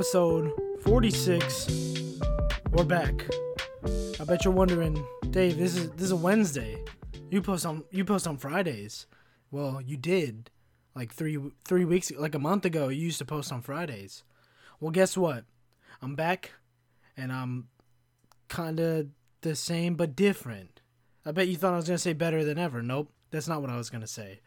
Episode 46. We're back. I bet you're wondering, Dave, this is this is a Wednesday. You post on you post on Fridays. Well, you did. Like 3 3 weeks like a month ago, you used to post on Fridays. Well, guess what? I'm back and I'm kind of the same but different. I bet you thought I was going to say better than ever. Nope, that's not what I was going to say.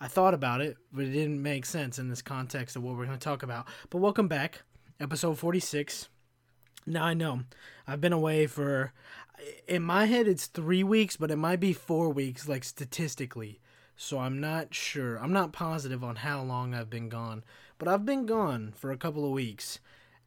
I thought about it, but it didn't make sense in this context of what we're going to talk about. But welcome back, episode 46. Now I know I've been away for, in my head, it's three weeks, but it might be four weeks, like statistically. So I'm not sure. I'm not positive on how long I've been gone, but I've been gone for a couple of weeks.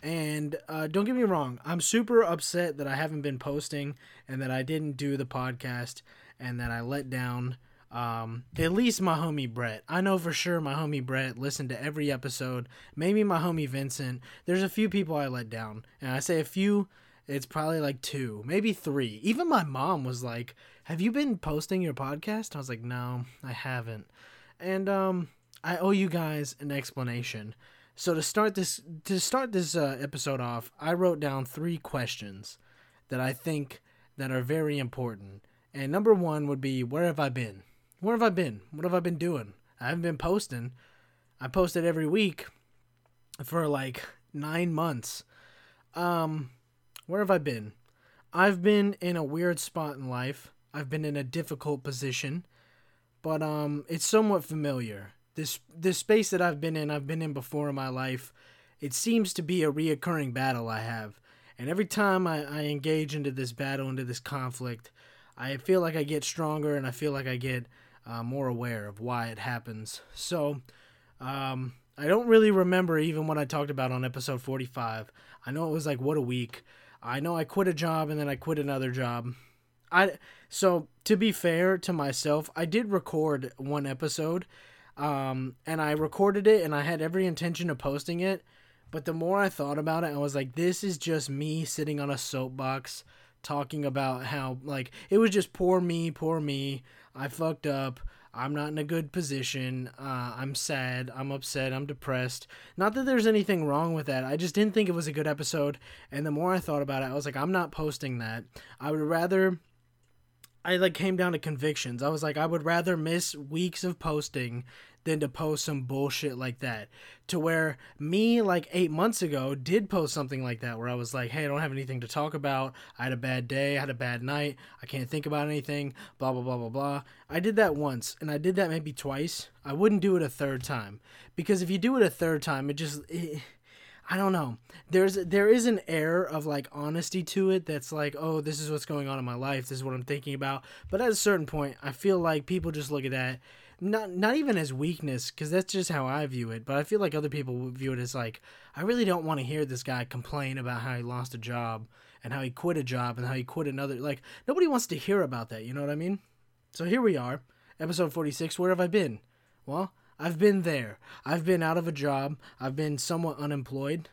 And uh, don't get me wrong, I'm super upset that I haven't been posting and that I didn't do the podcast and that I let down um, at least my homie Brett. I know for sure my homie Brett listened to every episode. Maybe my homie Vincent. There's a few people I let down. And I say a few, it's probably like two, maybe three. Even my mom was like, Have you been posting your podcast? I was like, No, I haven't. And um, I owe you guys an explanation. So to start this to start this uh, episode off, I wrote down three questions that I think that are very important. And number one would be, Where have I been? Where have I been? What have I been doing? I haven't been posting. I posted every week for like nine months. Um, where have I been? I've been in a weird spot in life. I've been in a difficult position, but um, it's somewhat familiar. This this space that I've been in, I've been in before in my life. It seems to be a reoccurring battle I have, and every time I, I engage into this battle, into this conflict, I feel like I get stronger, and I feel like I get uh, more aware of why it happens. So, um, I don't really remember even what I talked about on episode 45. I know it was like, what a week. I know I quit a job and then I quit another job. I so to be fair to myself, I did record one episode, um, and I recorded it and I had every intention of posting it. But the more I thought about it, I was like, this is just me sitting on a soapbox talking about how like it was just poor me, poor me. I fucked up. I'm not in a good position. Uh, I'm sad. I'm upset. I'm depressed. Not that there's anything wrong with that. I just didn't think it was a good episode. And the more I thought about it, I was like, I'm not posting that. I would rather. I like came down to convictions. I was like, I would rather miss weeks of posting than to post some bullshit like that. To where me, like eight months ago, did post something like that where I was like, hey, I don't have anything to talk about. I had a bad day. I had a bad night. I can't think about anything. Blah, blah, blah, blah, blah. I did that once and I did that maybe twice. I wouldn't do it a third time. Because if you do it a third time, it just. It, I don't know. There's there is an air of like honesty to it that's like, oh, this is what's going on in my life. This is what I'm thinking about. But at a certain point, I feel like people just look at that not not even as weakness because that's just how I view it. But I feel like other people view it as like I really don't want to hear this guy complain about how he lost a job and how he quit a job and how he quit another. Like nobody wants to hear about that. You know what I mean? So here we are, episode forty six. Where have I been? Well, I've been there. I've been out of a job. I've been somewhat unemployed.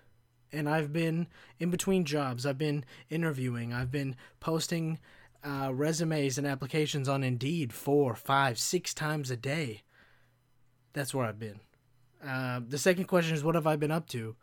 And I've been in between jobs. I've been interviewing. I've been posting uh, resumes and applications on Indeed four, five, six times a day. That's where I've been. Uh, the second question is, what have I been up to?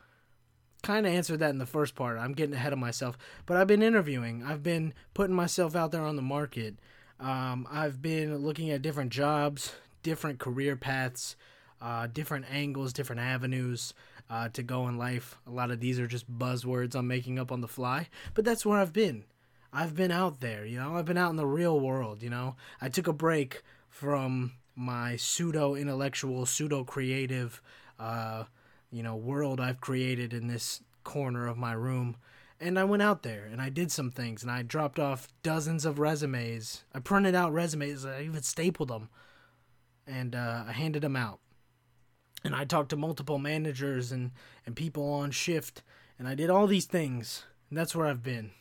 Kind of answered that in the first part. I'm getting ahead of myself. But I've been interviewing, I've been putting myself out there on the market. Um, I've been looking at different jobs, different career paths, uh, different angles, different avenues uh, to go in life. A lot of these are just buzzwords I'm making up on the fly, but that's where I've been. I've been out there, you know, I've been out in the real world, you know. I took a break from my pseudo intellectual, pseudo creative, uh, you know, world I've created in this corner of my room. And I went out there and I did some things and I dropped off dozens of resumes. I printed out resumes, I even stapled them and uh, I handed them out. And I talked to multiple managers and, and people on shift and I did all these things. And that's where I've been.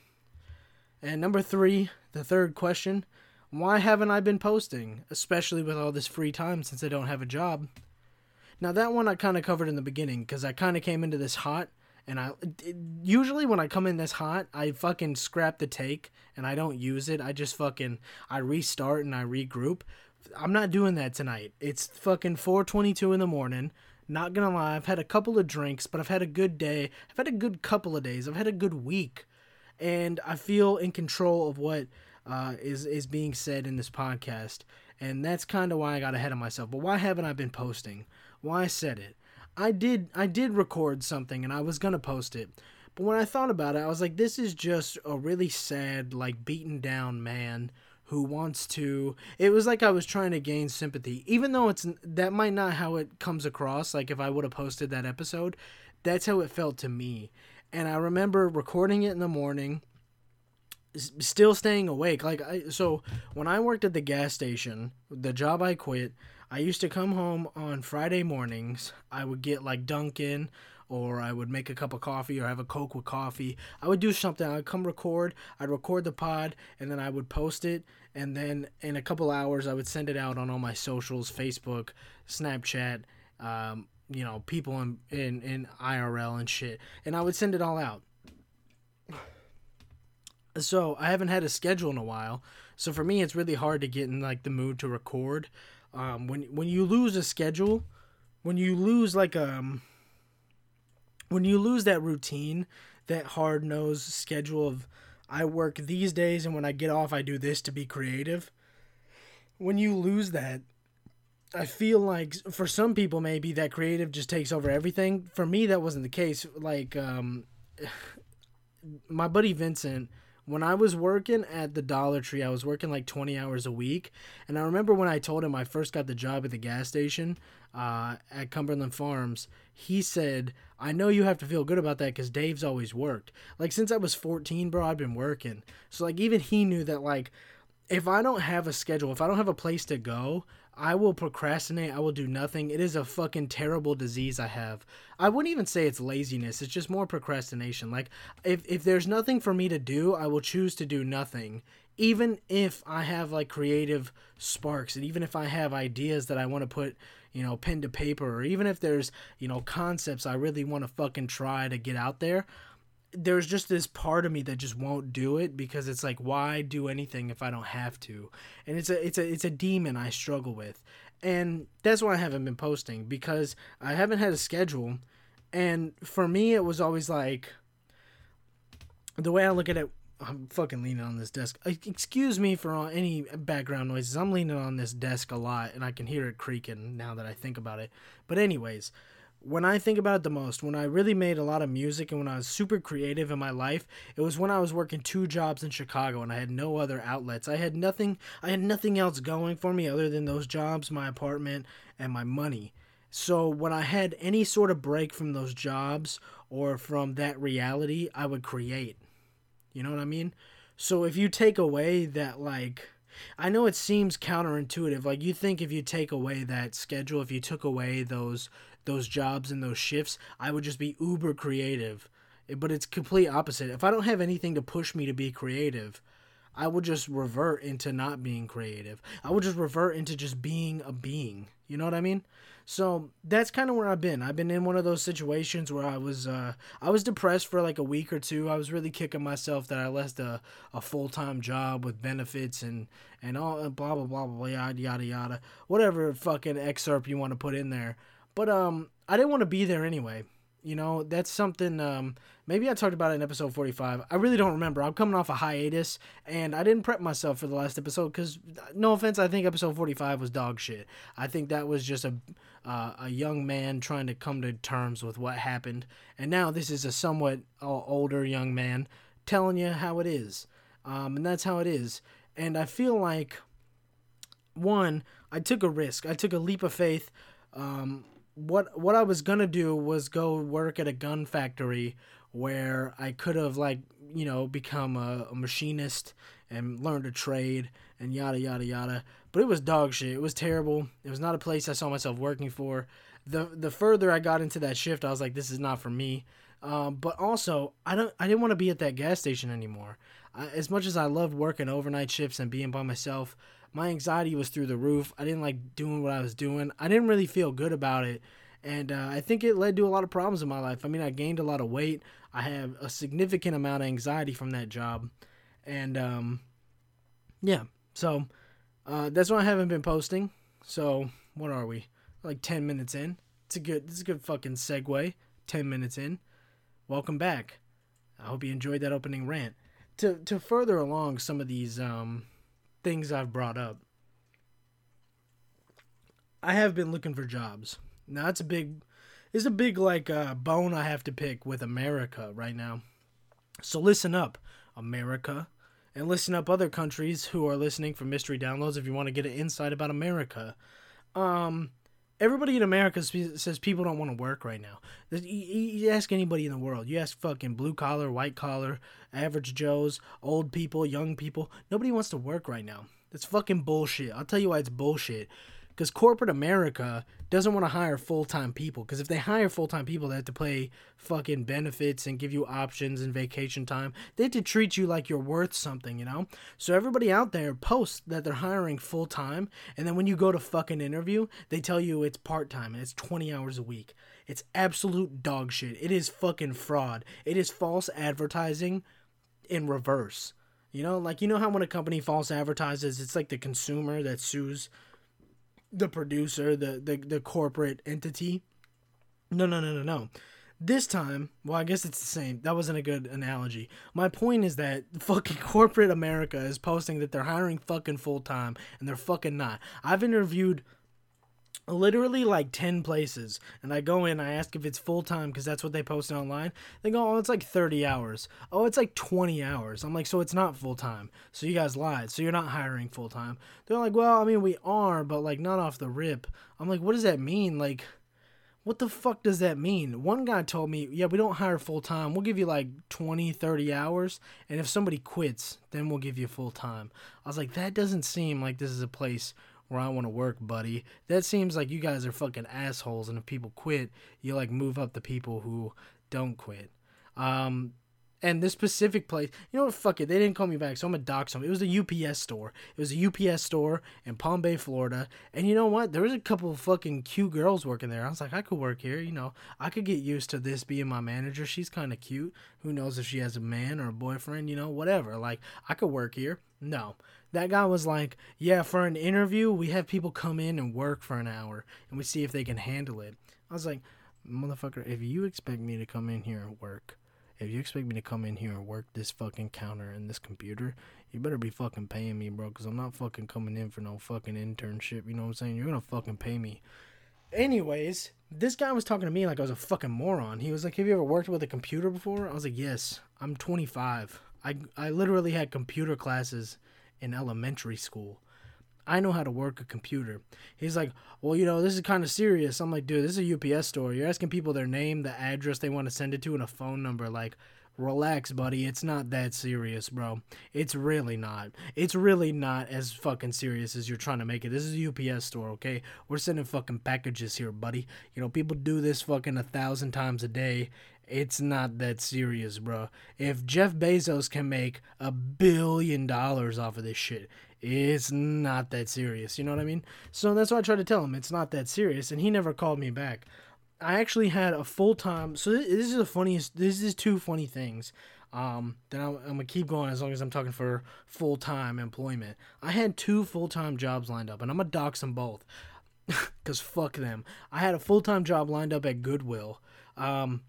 And number three, the third question why haven't I been posting, especially with all this free time since I don't have a job? Now, that one I kind of covered in the beginning because I kind of came into this hot. And I usually when I come in this hot, I fucking scrap the take and I don't use it. I just fucking I restart and I regroup. I'm not doing that tonight. It's fucking 4:22 in the morning. Not gonna lie, I've had a couple of drinks, but I've had a good day. I've had a good couple of days. I've had a good week, and I feel in control of what uh, is is being said in this podcast, and that's kind of why I got ahead of myself. But why haven't I been posting? Why I said it? I did I did record something, and I was gonna post it. But when I thought about it, I was like, this is just a really sad, like beaten down man who wants to it was like i was trying to gain sympathy even though it's that might not how it comes across like if i would have posted that episode that's how it felt to me and i remember recording it in the morning still staying awake like I, so when i worked at the gas station the job i quit i used to come home on friday mornings i would get like dunkin or I would make a cup of coffee or have a Coke with coffee. I would do something. I'd come record, I'd record the pod, and then I would post it. And then in a couple hours, I would send it out on all my socials Facebook, Snapchat, um, you know, people in, in, in IRL and shit. And I would send it all out. So I haven't had a schedule in a while. So for me, it's really hard to get in like the mood to record. Um, when when you lose a schedule, when you lose like um when you lose that routine, that hard nosed schedule of I work these days and when I get off I do this to be creative. When you lose that, I feel like for some people maybe that creative just takes over everything. For me that wasn't the case. Like um my buddy Vincent when I was working at the Dollar Tree, I was working like 20 hours a week. And I remember when I told him I first got the job at the gas station uh, at Cumberland Farms, he said, I know you have to feel good about that because Dave's always worked. Like, since I was 14, bro, I've been working. So, like, even he knew that, like, if I don't have a schedule, if I don't have a place to go, I will procrastinate. I will do nothing. It is a fucking terrible disease I have. I wouldn't even say it's laziness. It's just more procrastination. Like if if there's nothing for me to do, I will choose to do nothing. Even if I have like creative sparks and even if I have ideas that I want to put, you know, pen to paper or even if there's, you know, concepts I really want to fucking try to get out there, there's just this part of me that just won't do it because it's like why do anything if I don't have to? And it's a it's a it's a demon I struggle with. And that's why I haven't been posting because I haven't had a schedule and for me it was always like the way I look at it I'm fucking leaning on this desk. Excuse me for any background noises. I'm leaning on this desk a lot and I can hear it creaking now that I think about it. But anyways, when I think about it the most, when I really made a lot of music and when I was super creative in my life, it was when I was working two jobs in Chicago and I had no other outlets. I had nothing I had nothing else going for me other than those jobs, my apartment, and my money. So when I had any sort of break from those jobs or from that reality, I would create. You know what I mean? So if you take away that like I know it seems counterintuitive. Like you think if you take away that schedule, if you took away those those jobs and those shifts, I would just be uber creative. But it's complete opposite. If I don't have anything to push me to be creative, I would just revert into not being creative. I would just revert into just being a being. You know what I mean? So that's kind of where I've been. I've been in one of those situations where I was uh, I was depressed for like a week or two. I was really kicking myself that I left a, a full time job with benefits and and all blah blah blah blah yada yada yada whatever fucking excerpt you want to put in there. But um, I didn't want to be there anyway. You know, that's something. Um, maybe I talked about it in episode 45. I really don't remember. I'm coming off a hiatus, and I didn't prep myself for the last episode because, no offense, I think episode 45 was dog shit. I think that was just a uh, a young man trying to come to terms with what happened, and now this is a somewhat uh, older young man telling you how it is, um, and that's how it is. And I feel like one, I took a risk. I took a leap of faith. Um, what what I was gonna do was go work at a gun factory where I could have like you know become a, a, machinist and learned a trade and yada yada yada. But it was dog shit. It was terrible. It was not a place I saw myself working for. the The further I got into that shift, I was like, this is not for me. Um, but also, I don't. I didn't want to be at that gas station anymore. I, as much as I loved working overnight shifts and being by myself, my anxiety was through the roof. I didn't like doing what I was doing. I didn't really feel good about it. And uh, I think it led to a lot of problems in my life. I mean, I gained a lot of weight. I have a significant amount of anxiety from that job. And um, yeah, so uh, that's why I haven't been posting. So, what are we? Like 10 minutes in? it's a good, this is a good fucking segue. Ten minutes in, welcome back. I hope you enjoyed that opening rant. To to further along some of these um things I've brought up. I have been looking for jobs. Now it's a big, it's a big like uh, bone I have to pick with America right now. So listen up, America, and listen up other countries who are listening for mystery downloads if you want to get an insight about America. Um, everybody in America says people don't want to work right now. You ask anybody in the world, you ask fucking blue collar, white collar, average Joes, old people, young people, nobody wants to work right now. It's fucking bullshit. I'll tell you why it's bullshit because corporate America doesn't want to hire full time people. Because if they hire full time people, they have to pay fucking benefits and give you options and vacation time. They have to treat you like you're worth something, you know? So everybody out there posts that they're hiring full time. And then when you go to fucking interview, they tell you it's part time and it's 20 hours a week. It's absolute dog shit. It is fucking fraud. It is false advertising in reverse. You know, like you know how when a company false advertises, it's like the consumer that sues the producer, the, the the corporate entity. No, no, no, no, no. This time, well, I guess it's the same. That wasn't a good analogy. My point is that fucking corporate America is posting that they're hiring fucking full time and they're fucking not. I've interviewed literally like 10 places and i go in i ask if it's full-time because that's what they post online. They go oh it's like 30 hours. Oh it's like 20 hours. I'm like so it's not full-time. So you guys lied. So you're not hiring full-time. They're like well i mean we are but like not off the rip. I'm like what does that mean? Like what the fuck does that mean? One guy told me yeah we don't hire full-time. We'll give you like 20 30 hours and if somebody quits then we'll give you full-time. I was like that doesn't seem like this is a place where I want to work, buddy. That seems like you guys are fucking assholes, and if people quit, you like move up the people who don't quit. Um, and this specific place, you know what? Fuck it. They didn't call me back, so I'm gonna dox them. It was a UPS store. It was a UPS store in Palm Bay, Florida. And you know what? There was a couple of fucking cute girls working there. I was like, I could work here. You know, I could get used to this being my manager. She's kind of cute. Who knows if she has a man or a boyfriend? You know, whatever. Like, I could work here. No, that guy was like, Yeah, for an interview, we have people come in and work for an hour and we see if they can handle it. I was like, Motherfucker, if you expect me to come in here and work, if you expect me to come in here and work this fucking counter and this computer, you better be fucking paying me, bro, because I'm not fucking coming in for no fucking internship. You know what I'm saying? You're gonna fucking pay me. Anyways, this guy was talking to me like I was a fucking moron. He was like, Have you ever worked with a computer before? I was like, Yes, I'm 25. I, I literally had computer classes in elementary school. I know how to work a computer. He's like, well, you know, this is kind of serious. I'm like, dude, this is a UPS store. You're asking people their name, the address they want to send it to, and a phone number. Like, relax, buddy. It's not that serious, bro. It's really not. It's really not as fucking serious as you're trying to make it. This is a UPS store, okay? We're sending fucking packages here, buddy. You know, people do this fucking a thousand times a day, it's not that serious, bro. If Jeff Bezos can make a billion dollars off of this shit, it's not that serious. You know what I mean? So that's why I tried to tell him it's not that serious, and he never called me back. I actually had a full time. So this is the funniest. This is two funny things. Um, then I'm, I'm gonna keep going as long as I'm talking for full time employment. I had two full time jobs lined up, and I'm gonna dox them both, cause fuck them. I had a full time job lined up at Goodwill. Um,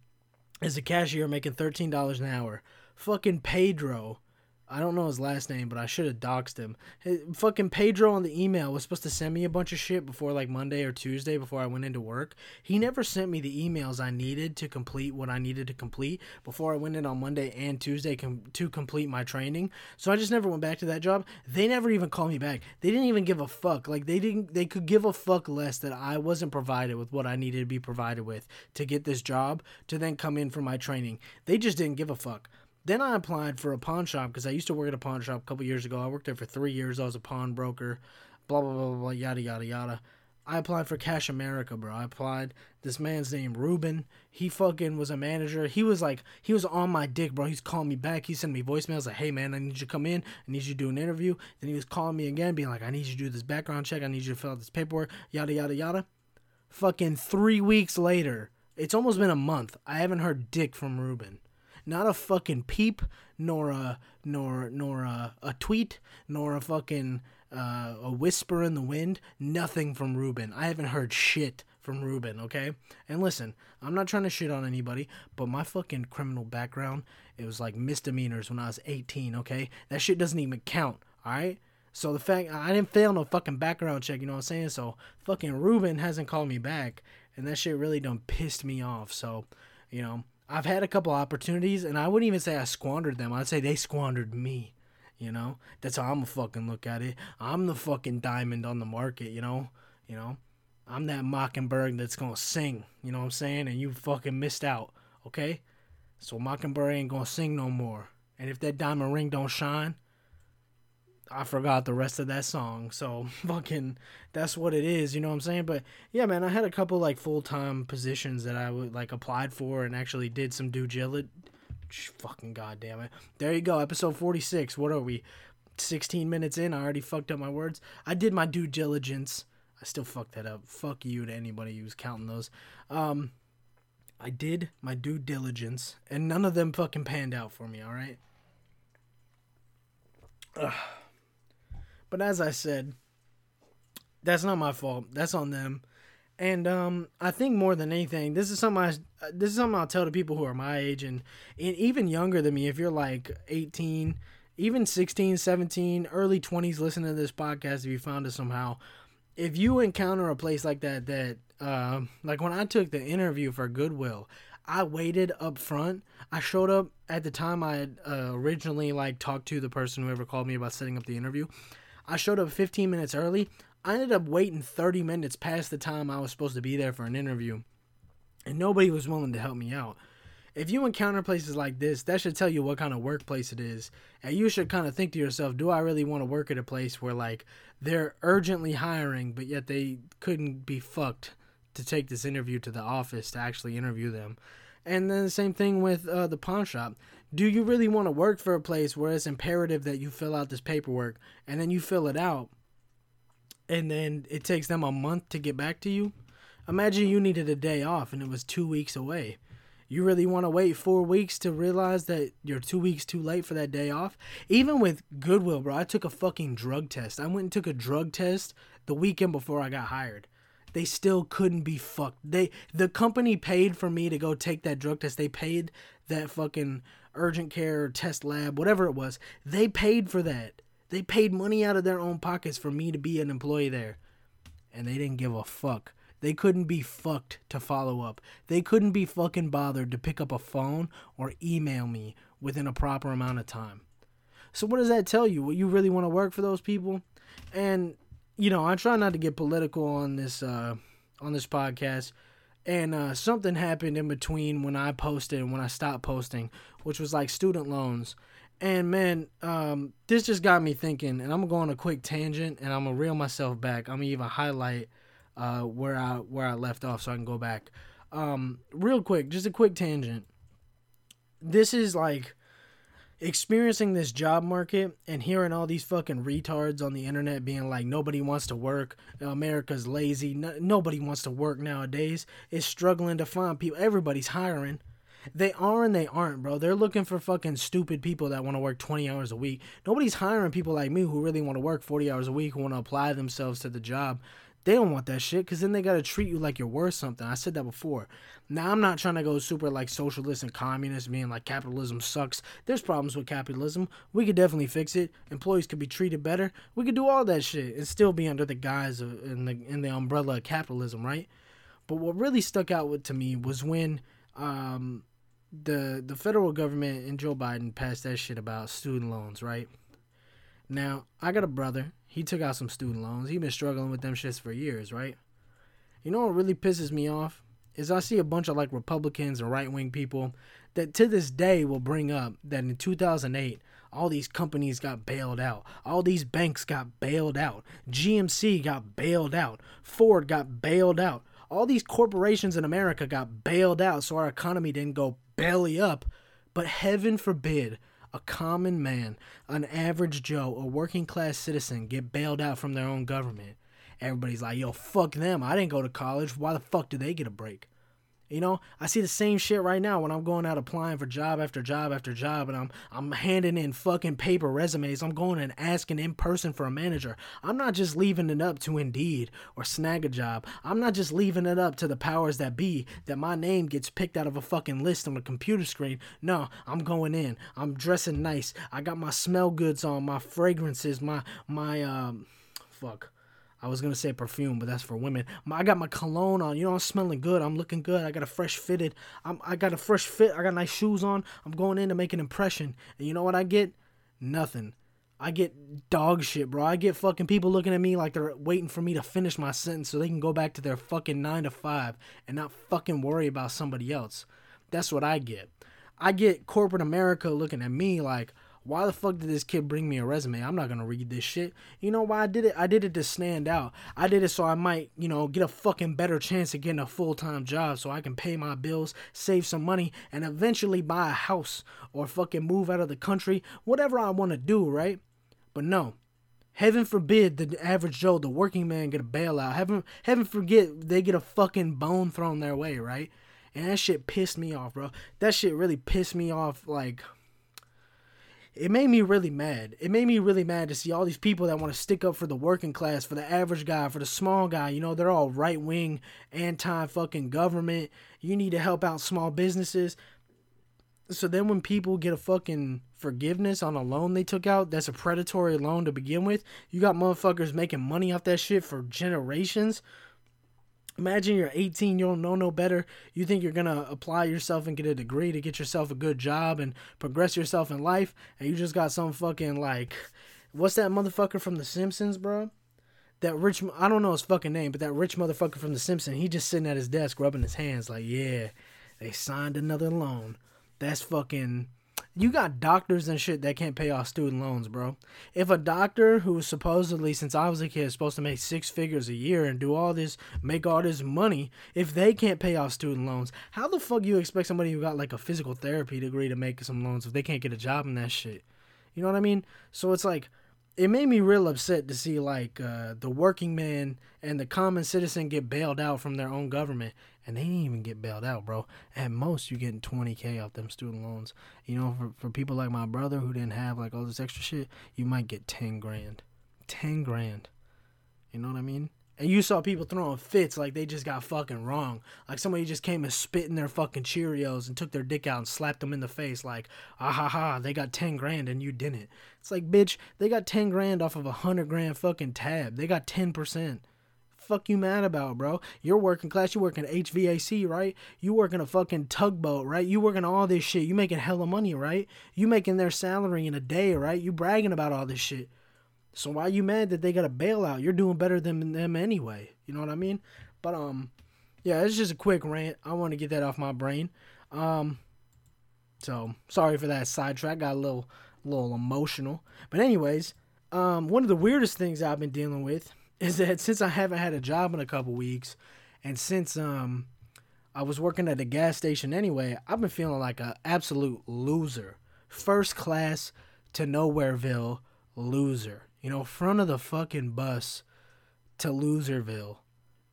is a cashier making $13 an hour. Fucking Pedro I don't know his last name, but I should have doxed him. Fucking Pedro on the email was supposed to send me a bunch of shit before like Monday or Tuesday before I went into work. He never sent me the emails I needed to complete what I needed to complete before I went in on Monday and Tuesday com- to complete my training. So I just never went back to that job. They never even called me back. They didn't even give a fuck. Like they didn't they could give a fuck less that I wasn't provided with what I needed to be provided with to get this job to then come in for my training. They just didn't give a fuck. Then I applied for a pawn shop because I used to work at a pawn shop a couple years ago. I worked there for three years. I was a pawnbroker, blah, blah, blah, blah, yada, yada, yada. I applied for Cash America, bro. I applied. This man's name Ruben. He fucking was a manager. He was like, he was on my dick, bro. He's calling me back. He sent me voicemails like, "Hey man, I need you to come in. I need you to do an interview." Then he was calling me again, being like, "I need you to do this background check. I need you to fill out this paperwork." Yada yada yada. Fucking three weeks later, it's almost been a month. I haven't heard dick from Ruben. Not a fucking peep, nor a nor nor a, a tweet, nor a fucking uh, a whisper in the wind. Nothing from Ruben. I haven't heard shit from Ruben, okay? And listen, I'm not trying to shit on anybody, but my fucking criminal background, it was like misdemeanors when I was 18, okay? That shit doesn't even count, alright? So the fact I didn't fail no fucking background check, you know what I'm saying? So fucking Ruben hasn't called me back, and that shit really done pissed me off. So, you know, I've had a couple opportunities, and I wouldn't even say I squandered them. I'd say they squandered me. You know, that's how I'm a fucking look at it. I'm the fucking diamond on the market. You know, you know, I'm that mockingbird that's gonna sing. You know what I'm saying? And you fucking missed out. Okay, so mockingbird ain't gonna sing no more. And if that diamond ring don't shine, I forgot the rest of that song. So fucking that's what it is, you know what I'm saying? But yeah, man, I had a couple like full time positions that I would like applied for and actually did some due diligence. Fucking goddamn it! There you go, episode 46. What are we? 16 minutes in. I already fucked up my words. I did my due diligence. I still fucked that up. Fuck you to anybody who's counting those. Um, I did my due diligence, and none of them fucking panned out for me. All right. Ugh. But as I said, that's not my fault. That's on them. And um, I think more than anything, this is something I this is something I'll tell to people who are my age and, and even younger than me. If you're like 18, even 16, 17, early 20s, listening to this podcast, if you found it somehow, if you encounter a place like that, that uh, like when I took the interview for Goodwill, I waited up front. I showed up at the time I had uh, originally like talked to the person who ever called me about setting up the interview. I showed up 15 minutes early. I ended up waiting 30 minutes past the time I was supposed to be there for an interview. And nobody was willing to help me out. If you encounter places like this, that should tell you what kind of workplace it is. And you should kind of think to yourself, do I really want to work at a place where like they're urgently hiring, but yet they couldn't be fucked to take this interview to the office to actually interview them? And then the same thing with uh, the pawn shop do you really want to work for a place where it's imperative that you fill out this paperwork and then you fill it out and then it takes them a month to get back to you? Imagine you needed a day off and it was two weeks away. You really want to wait four weeks to realize that you're two weeks too late for that day off? Even with Goodwill, bro, I took a fucking drug test. I went and took a drug test the weekend before I got hired. They still couldn't be fucked. They the company paid for me to go take that drug test. They paid that fucking urgent care test lab, whatever it was. They paid for that. They paid money out of their own pockets for me to be an employee there. And they didn't give a fuck. They couldn't be fucked to follow up. They couldn't be fucking bothered to pick up a phone or email me within a proper amount of time. So what does that tell you? What you really want to work for those people? And you know, I try not to get political on this uh on this podcast and uh, something happened in between when I posted and when I stopped posting, which was like student loans. And man, um, this just got me thinking, and I'm gonna go on a quick tangent, and I'm gonna reel myself back. I'm gonna even highlight uh, where I where I left off, so I can go back. Um, real quick, just a quick tangent. This is like experiencing this job market and hearing all these fucking retards on the internet being like nobody wants to work. America's lazy. No, nobody wants to work nowadays. Is struggling to find people. Everybody's hiring. They are and they aren't bro. They're looking for fucking stupid people that want to work 20 hours a week. Nobody's hiring people like me who really want to work 40 hours a week who want to apply themselves to the job they don't want that shit because then they got to treat you like you're worth something. I said that before. Now, I'm not trying to go super like socialist and communist, being like capitalism sucks. There's problems with capitalism. We could definitely fix it. Employees could be treated better. We could do all that shit and still be under the guise of in the in the umbrella of capitalism, right? But what really stuck out with, to me was when um, the the federal government and Joe Biden passed that shit about student loans, right? Now, I got a brother he took out some student loans. He been struggling with them shits for years, right? You know what really pisses me off is I see a bunch of like Republicans and right wing people that to this day will bring up that in 2008 all these companies got bailed out. All these banks got bailed out. GMC got bailed out. Ford got bailed out. All these corporations in America got bailed out so our economy didn't go belly up. But heaven forbid a common man, an average Joe, a working class citizen get bailed out from their own government. Everybody's like, yo, fuck them. I didn't go to college. Why the fuck do they get a break? You know, I see the same shit right now when I'm going out applying for job after job after job and I'm I'm handing in fucking paper resumes. I'm going and asking in person for a manager. I'm not just leaving it up to Indeed or Snagajob. I'm not just leaving it up to the powers that be that my name gets picked out of a fucking list on a computer screen. No, I'm going in. I'm dressing nice. I got my smell goods on, my fragrances, my my um fuck I was gonna say perfume, but that's for women. I got my cologne on. You know, I'm smelling good. I'm looking good. I got a fresh fitted. I'm, I got a fresh fit. I got nice shoes on. I'm going in to make an impression. And you know what I get? Nothing. I get dog shit, bro. I get fucking people looking at me like they're waiting for me to finish my sentence so they can go back to their fucking nine to five and not fucking worry about somebody else. That's what I get. I get corporate America looking at me like, why the fuck did this kid bring me a resume? I'm not gonna read this shit. You know why I did it? I did it to stand out. I did it so I might, you know, get a fucking better chance of getting a full time job so I can pay my bills, save some money, and eventually buy a house or fucking move out of the country. Whatever I wanna do, right? But no. Heaven forbid the average Joe, the working man, get a bailout. Heaven, heaven forget they get a fucking bone thrown their way, right? And that shit pissed me off, bro. That shit really pissed me off, like it made me really mad. It made me really mad to see all these people that want to stick up for the working class, for the average guy, for the small guy. You know, they're all right wing, anti fucking government. You need to help out small businesses. So then when people get a fucking forgiveness on a loan they took out, that's a predatory loan to begin with, you got motherfuckers making money off that shit for generations. Imagine you're 18, you don't know no better. You think you're gonna apply yourself and get a degree to get yourself a good job and progress yourself in life, and you just got some fucking like, what's that motherfucker from The Simpsons, bro? That rich, I don't know his fucking name, but that rich motherfucker from The Simpsons, he just sitting at his desk rubbing his hands like, yeah, they signed another loan. That's fucking you got doctors and shit that can't pay off student loans, bro. If a doctor who supposedly, since I was a kid, supposed to make six figures a year and do all this, make all this money, if they can't pay off student loans, how the fuck you expect somebody who got like a physical therapy degree to make some loans if they can't get a job in that shit? You know what I mean? So it's like, it made me real upset to see like uh, the working man and the common citizen get bailed out from their own government and they didn't even get bailed out bro at most you're getting 20k off them student loans you know for, for people like my brother who didn't have like all this extra shit you might get 10 grand 10 grand you know what i mean and you saw people throwing fits like they just got fucking wrong. Like somebody just came and spit in their fucking Cheerios and took their dick out and slapped them in the face. Like, ah ha ha, they got 10 grand and you didn't. It's like, bitch, they got 10 grand off of a 100 grand fucking tab. They got 10%. Fuck you mad about, bro? You're working class. You working HVAC, right? You working a fucking tugboat, right? You working all this shit. You making hella money, right? You making their salary in a day, right? You bragging about all this shit. So why you mad that they got a bailout? You're doing better than them anyway. You know what I mean? But um, yeah, it's just a quick rant. I want to get that off my brain. Um, so sorry for that sidetrack. Got a little, little emotional. But anyways, um, one of the weirdest things I've been dealing with is that since I haven't had a job in a couple weeks, and since um, I was working at a gas station anyway, I've been feeling like an absolute loser. First class to Nowhereville loser you know, front of the fucking bus to Loserville.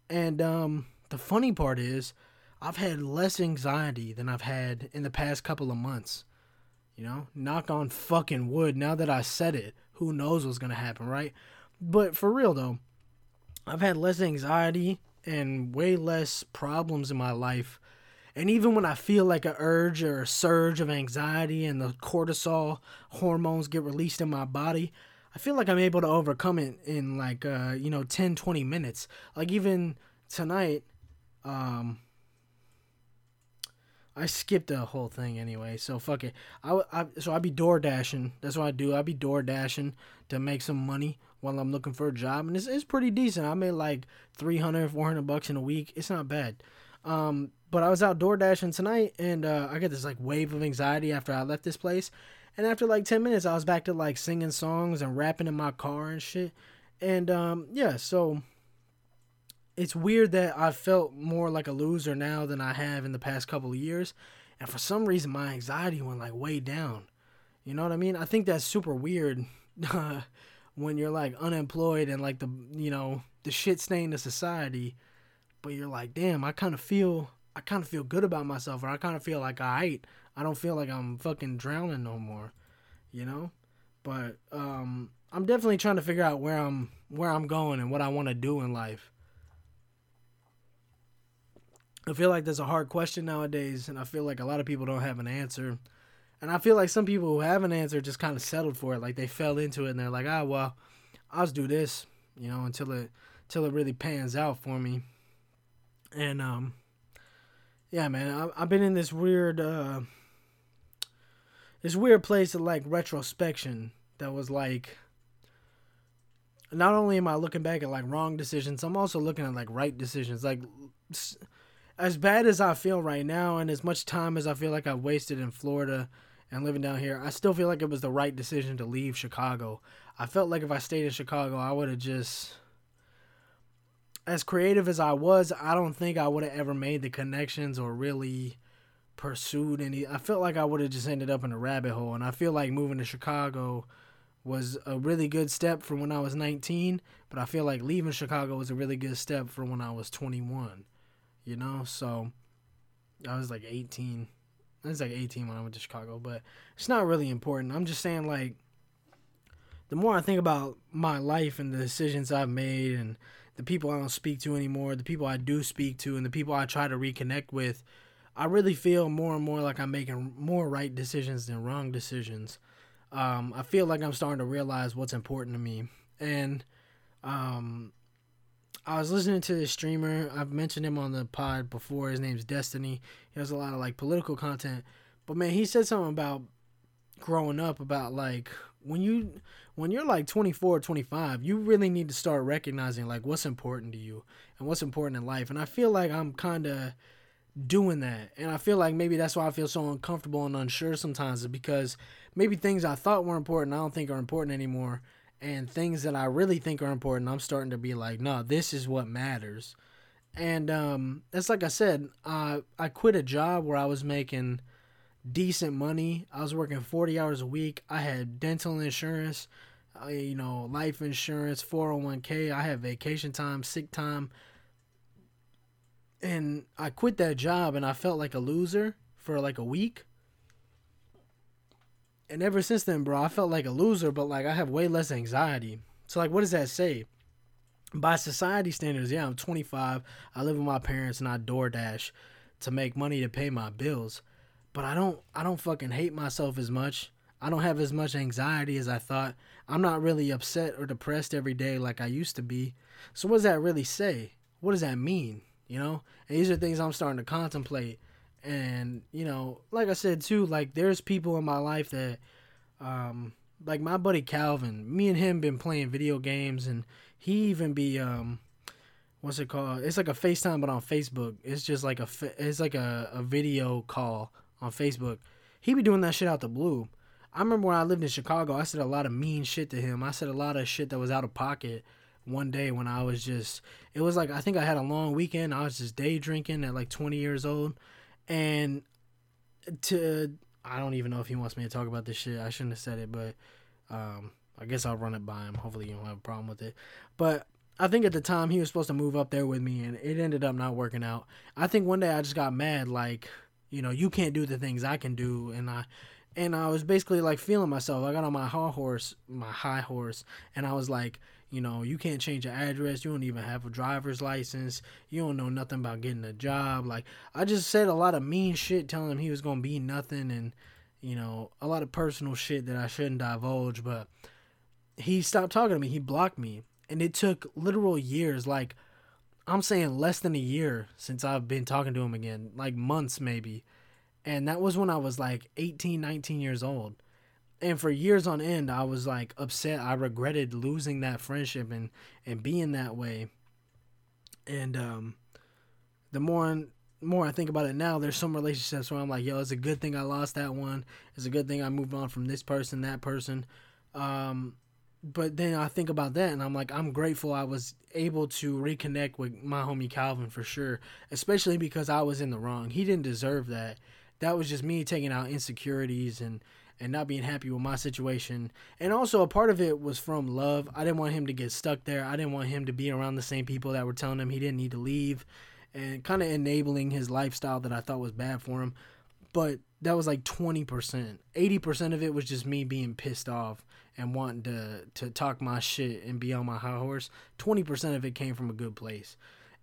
And um the funny part is I've had less anxiety than I've had in the past couple of months. You know, knock on fucking wood. Now that I said it, who knows what's to happen, right? But for real though, I've had less anxiety and way less problems in my life. And even when I feel like a urge or a surge of anxiety and the cortisol hormones get released in my body, I feel like I'm able to overcome it in like uh, you know 10 20 minutes. Like even tonight um I skipped the whole thing anyway, so fuck it. I, I so I'd be door dashing. That's what I do. I'd be door dashing to make some money while I'm looking for a job, and it's it's pretty decent. I made like 300, 400 bucks in a week. It's not bad. Um, but I was out door dashing tonight, and uh, I got this like wave of anxiety after I left this place, and after like 10 minutes, I was back to like singing songs and rapping in my car and shit. And um, yeah, so it's weird that I felt more like a loser now than I have in the past couple of years. And for some reason, my anxiety went like way down. You know what I mean? I think that's super weird when you're like unemployed and like the, you know, the shit stain of society. But you're like, damn, I kind of feel I kind of feel good about myself, or I kind of feel like I I don't feel like I'm fucking drowning no more, you know. But um, I'm definitely trying to figure out where I'm where I'm going and what I want to do in life. I feel like there's a hard question nowadays, and I feel like a lot of people don't have an answer. And I feel like some people who have an answer just kind of settled for it, like they fell into it and they're like, ah, well, I'll just do this, you know, until it until it really pans out for me. And um, yeah, man, I, I've been in this weird uh, this weird place of like retrospection that was like not only am I looking back at like wrong decisions, I'm also looking at like right decisions. Like as bad as I feel right now and as much time as I feel like I've wasted in Florida and living down here, I still feel like it was the right decision to leave Chicago. I felt like if I stayed in Chicago, I would have just as creative as I was, I don't think I would have ever made the connections or really pursued any. I felt like I would have just ended up in a rabbit hole, and I feel like moving to Chicago was a really good step for when I was 19, but I feel like leaving Chicago was a really good step for when I was 21. You know, so I was like 18. I was like 18 when I went to Chicago, but it's not really important. I'm just saying like the more I think about my life and the decisions I've made and the people I don't speak to anymore, the people I do speak to, and the people I try to reconnect with, I really feel more and more like I'm making more right decisions than wrong decisions. Um, I feel like I'm starting to realize what's important to me. And um, I was listening to this streamer. I've mentioned him on the pod before. His name's Destiny. He has a lot of like political content. But man, he said something about growing up about like when you when you're like 24 25 you really need to start recognizing like what's important to you and what's important in life and i feel like i'm kind of doing that and i feel like maybe that's why i feel so uncomfortable and unsure sometimes is because maybe things i thought were important i don't think are important anymore and things that i really think are important i'm starting to be like no this is what matters and um it's like i said I i quit a job where i was making decent money. I was working 40 hours a week. I had dental insurance, uh, you know, life insurance, 401k. I had vacation time, sick time. And I quit that job and I felt like a loser for like a week. And ever since then, bro, I felt like a loser, but like I have way less anxiety. So, like, what does that say? By society standards, yeah, I'm 25. I live with my parents and I DoorDash to make money to pay my bills but I don't I don't fucking hate myself as much. I don't have as much anxiety as I thought. I'm not really upset or depressed every day like I used to be. So what does that really say? What does that mean? You know? And these are things I'm starting to contemplate. And, you know, like I said too, like there's people in my life that um like my buddy Calvin, me and him been playing video games and he even be um what's it called? It's like a FaceTime but on Facebook. It's just like a it's like a, a video call on Facebook. He be doing that shit out the blue. I remember when I lived in Chicago, I said a lot of mean shit to him. I said a lot of shit that was out of pocket one day when I was just it was like I think I had a long weekend. I was just day drinking at like 20 years old and to I don't even know if he wants me to talk about this shit. I shouldn't have said it, but um I guess I'll run it by him. Hopefully you don't have a problem with it. But I think at the time he was supposed to move up there with me and it ended up not working out. I think one day I just got mad like you know, you can't do the things I can do, and I and I was basically like feeling myself. I got on my high horse, my high horse, and I was like, you know, you can't change your address. You don't even have a driver's license. You don't know nothing about getting a job. Like I just said a lot of mean shit, telling him he was gonna be nothing, and you know, a lot of personal shit that I shouldn't divulge. But he stopped talking to me. He blocked me, and it took literal years, like I'm saying less than a year since I've been talking to him again, like months maybe. And that was when I was like 18, 19 years old. And for years on end, I was like upset. I regretted losing that friendship and and being that way. And um the more more I think about it now, there's some relationships where I'm like, yo, it's a good thing I lost that one. It's a good thing I moved on from this person, that person. Um, but then I think about that and I'm like, I'm grateful I was able to reconnect with my homie Calvin for sure, especially because I was in the wrong. He didn't deserve that. That was just me taking out insecurities and and not being happy with my situation. And also a part of it was from love. I didn't want him to get stuck there. I didn't want him to be around the same people that were telling him he didn't need to leave and kind of enabling his lifestyle that I thought was bad for him. But that was like 20%. 80% of it was just me being pissed off and wanting to to talk my shit and be on my high horse. 20% of it came from a good place.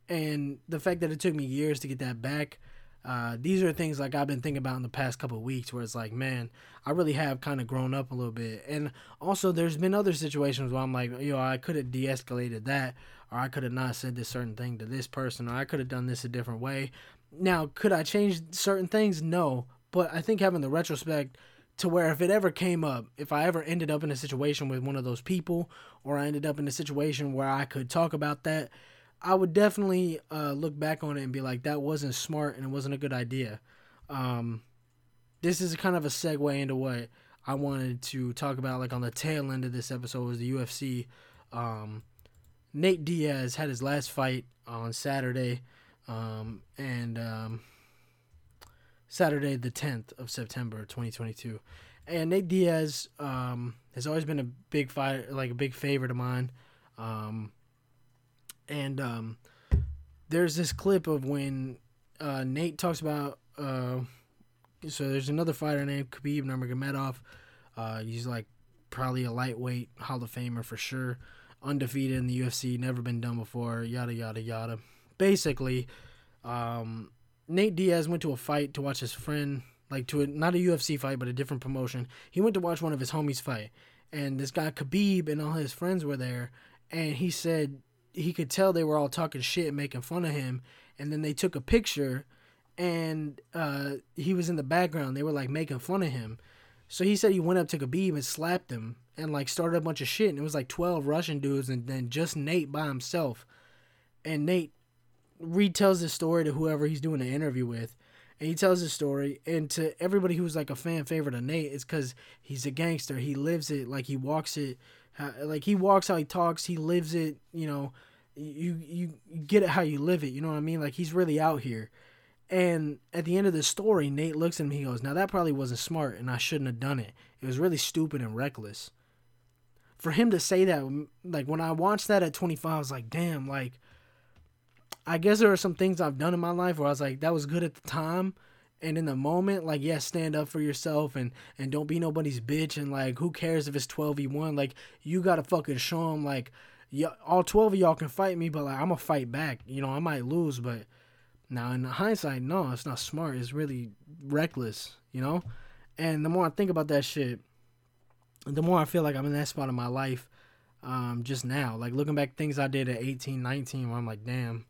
And the fact that it took me years to get that back, uh, these are things like I've been thinking about in the past couple weeks where it's like, man, I really have kind of grown up a little bit. And also, there's been other situations where I'm like, yo, I could have de escalated that, or I could have not said this certain thing to this person, or I could have done this a different way. Now, could I change certain things? No. But I think having the retrospect to where if it ever came up, if I ever ended up in a situation with one of those people, or I ended up in a situation where I could talk about that, I would definitely uh, look back on it and be like, that wasn't smart and it wasn't a good idea. Um, this is kind of a segue into what I wanted to talk about, like on the tail end of this episode, was the UFC. Um, Nate Diaz had his last fight on Saturday, um, and um, Saturday the 10th of September 2022. And Nate Diaz um, has always been a big fight, like a big favorite of mine. And um, there's this clip of when uh, Nate talks about. Uh, so there's another fighter named Khabib Nurmagomedov. Uh, he's like probably a lightweight Hall of Famer for sure, undefeated in the UFC, never been done before. Yada yada yada. Basically, um, Nate Diaz went to a fight to watch his friend, like to a, not a UFC fight, but a different promotion. He went to watch one of his homies fight, and this guy Khabib and all his friends were there, and he said he could tell they were all talking shit and making fun of him and then they took a picture and uh, he was in the background. They were like making fun of him. So he said he went up to Khabib and slapped him and like started a bunch of shit and it was like 12 Russian dudes and then just Nate by himself. And Nate retells his story to whoever he's doing the interview with and he tells his story and to everybody who's like a fan favorite of Nate it's because he's a gangster. He lives it like he walks it how, like he walks how he talks, he lives it. You know, you you get it how you live it. You know what I mean? Like he's really out here. And at the end of the story, Nate looks at him. He goes, "Now that probably wasn't smart, and I shouldn't have done it. It was really stupid and reckless." For him to say that, like when I watched that at 25, I was like, "Damn!" Like, I guess there are some things I've done in my life where I was like, "That was good at the time," and in the moment like yeah stand up for yourself and and don't be nobody's bitch and like who cares if it's 12v1 like you gotta fucking show them like yeah all 12 of y'all can fight me but like i'm gonna fight back. You know i might lose but now in hindsight no it's not smart. It's really reckless you know? And the more i think about that shit the more i feel like i'm in that spot in my life um, just now. Like looking back things i did at 18 19 where i'm like damn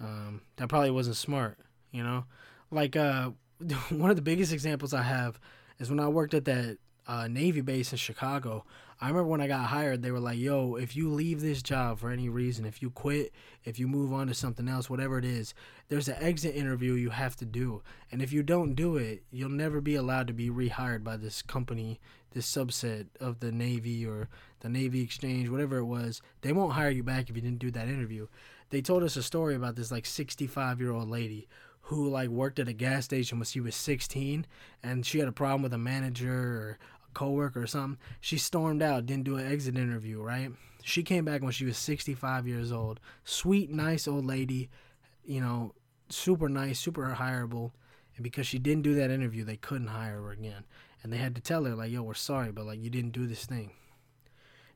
um, that probably wasn't smart you know like uh, one of the biggest examples I have is when I worked at that uh, Navy base in Chicago. I remember when I got hired, they were like, "Yo, if you leave this job for any reason, if you quit, if you move on to something else, whatever it is, there's an exit interview you have to do, and if you don't do it, you'll never be allowed to be rehired by this company, this subset of the Navy or the Navy Exchange, whatever it was. They won't hire you back if you didn't do that interview." They told us a story about this like 65 year old lady who like worked at a gas station when she was 16 and she had a problem with a manager or a coworker or something. She stormed out, didn't do an exit interview, right? She came back when she was 65 years old. Sweet, nice old lady, you know, super nice, super hireable. And because she didn't do that interview, they couldn't hire her again. And they had to tell her like, "Yo, we're sorry, but like you didn't do this thing."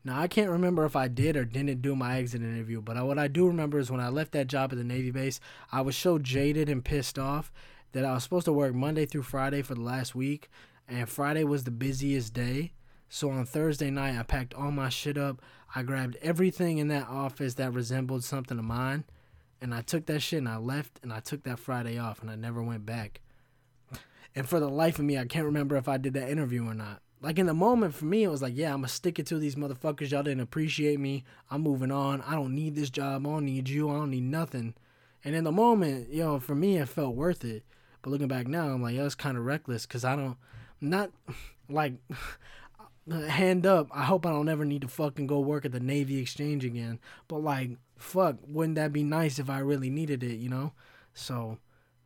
Now, I can't remember if I did or didn't do my exit interview, but what I do remember is when I left that job at the Navy base, I was so jaded and pissed off that I was supposed to work Monday through Friday for the last week, and Friday was the busiest day. So on Thursday night, I packed all my shit up. I grabbed everything in that office that resembled something of mine, and I took that shit and I left, and I took that Friday off, and I never went back. And for the life of me, I can't remember if I did that interview or not like in the moment for me, it was like, yeah, I'm gonna stick it to these motherfuckers. Y'all didn't appreciate me. I'm moving on. I don't need this job. I don't need you. I don't need nothing. And in the moment, yo, know, for me, it felt worth it. But looking back now, I'm like, yo, it's kind of reckless because I don't, not like, hand up. I hope I don't ever need to fucking go work at the Navy Exchange again. But like, fuck, wouldn't that be nice if I really needed it, you know? So,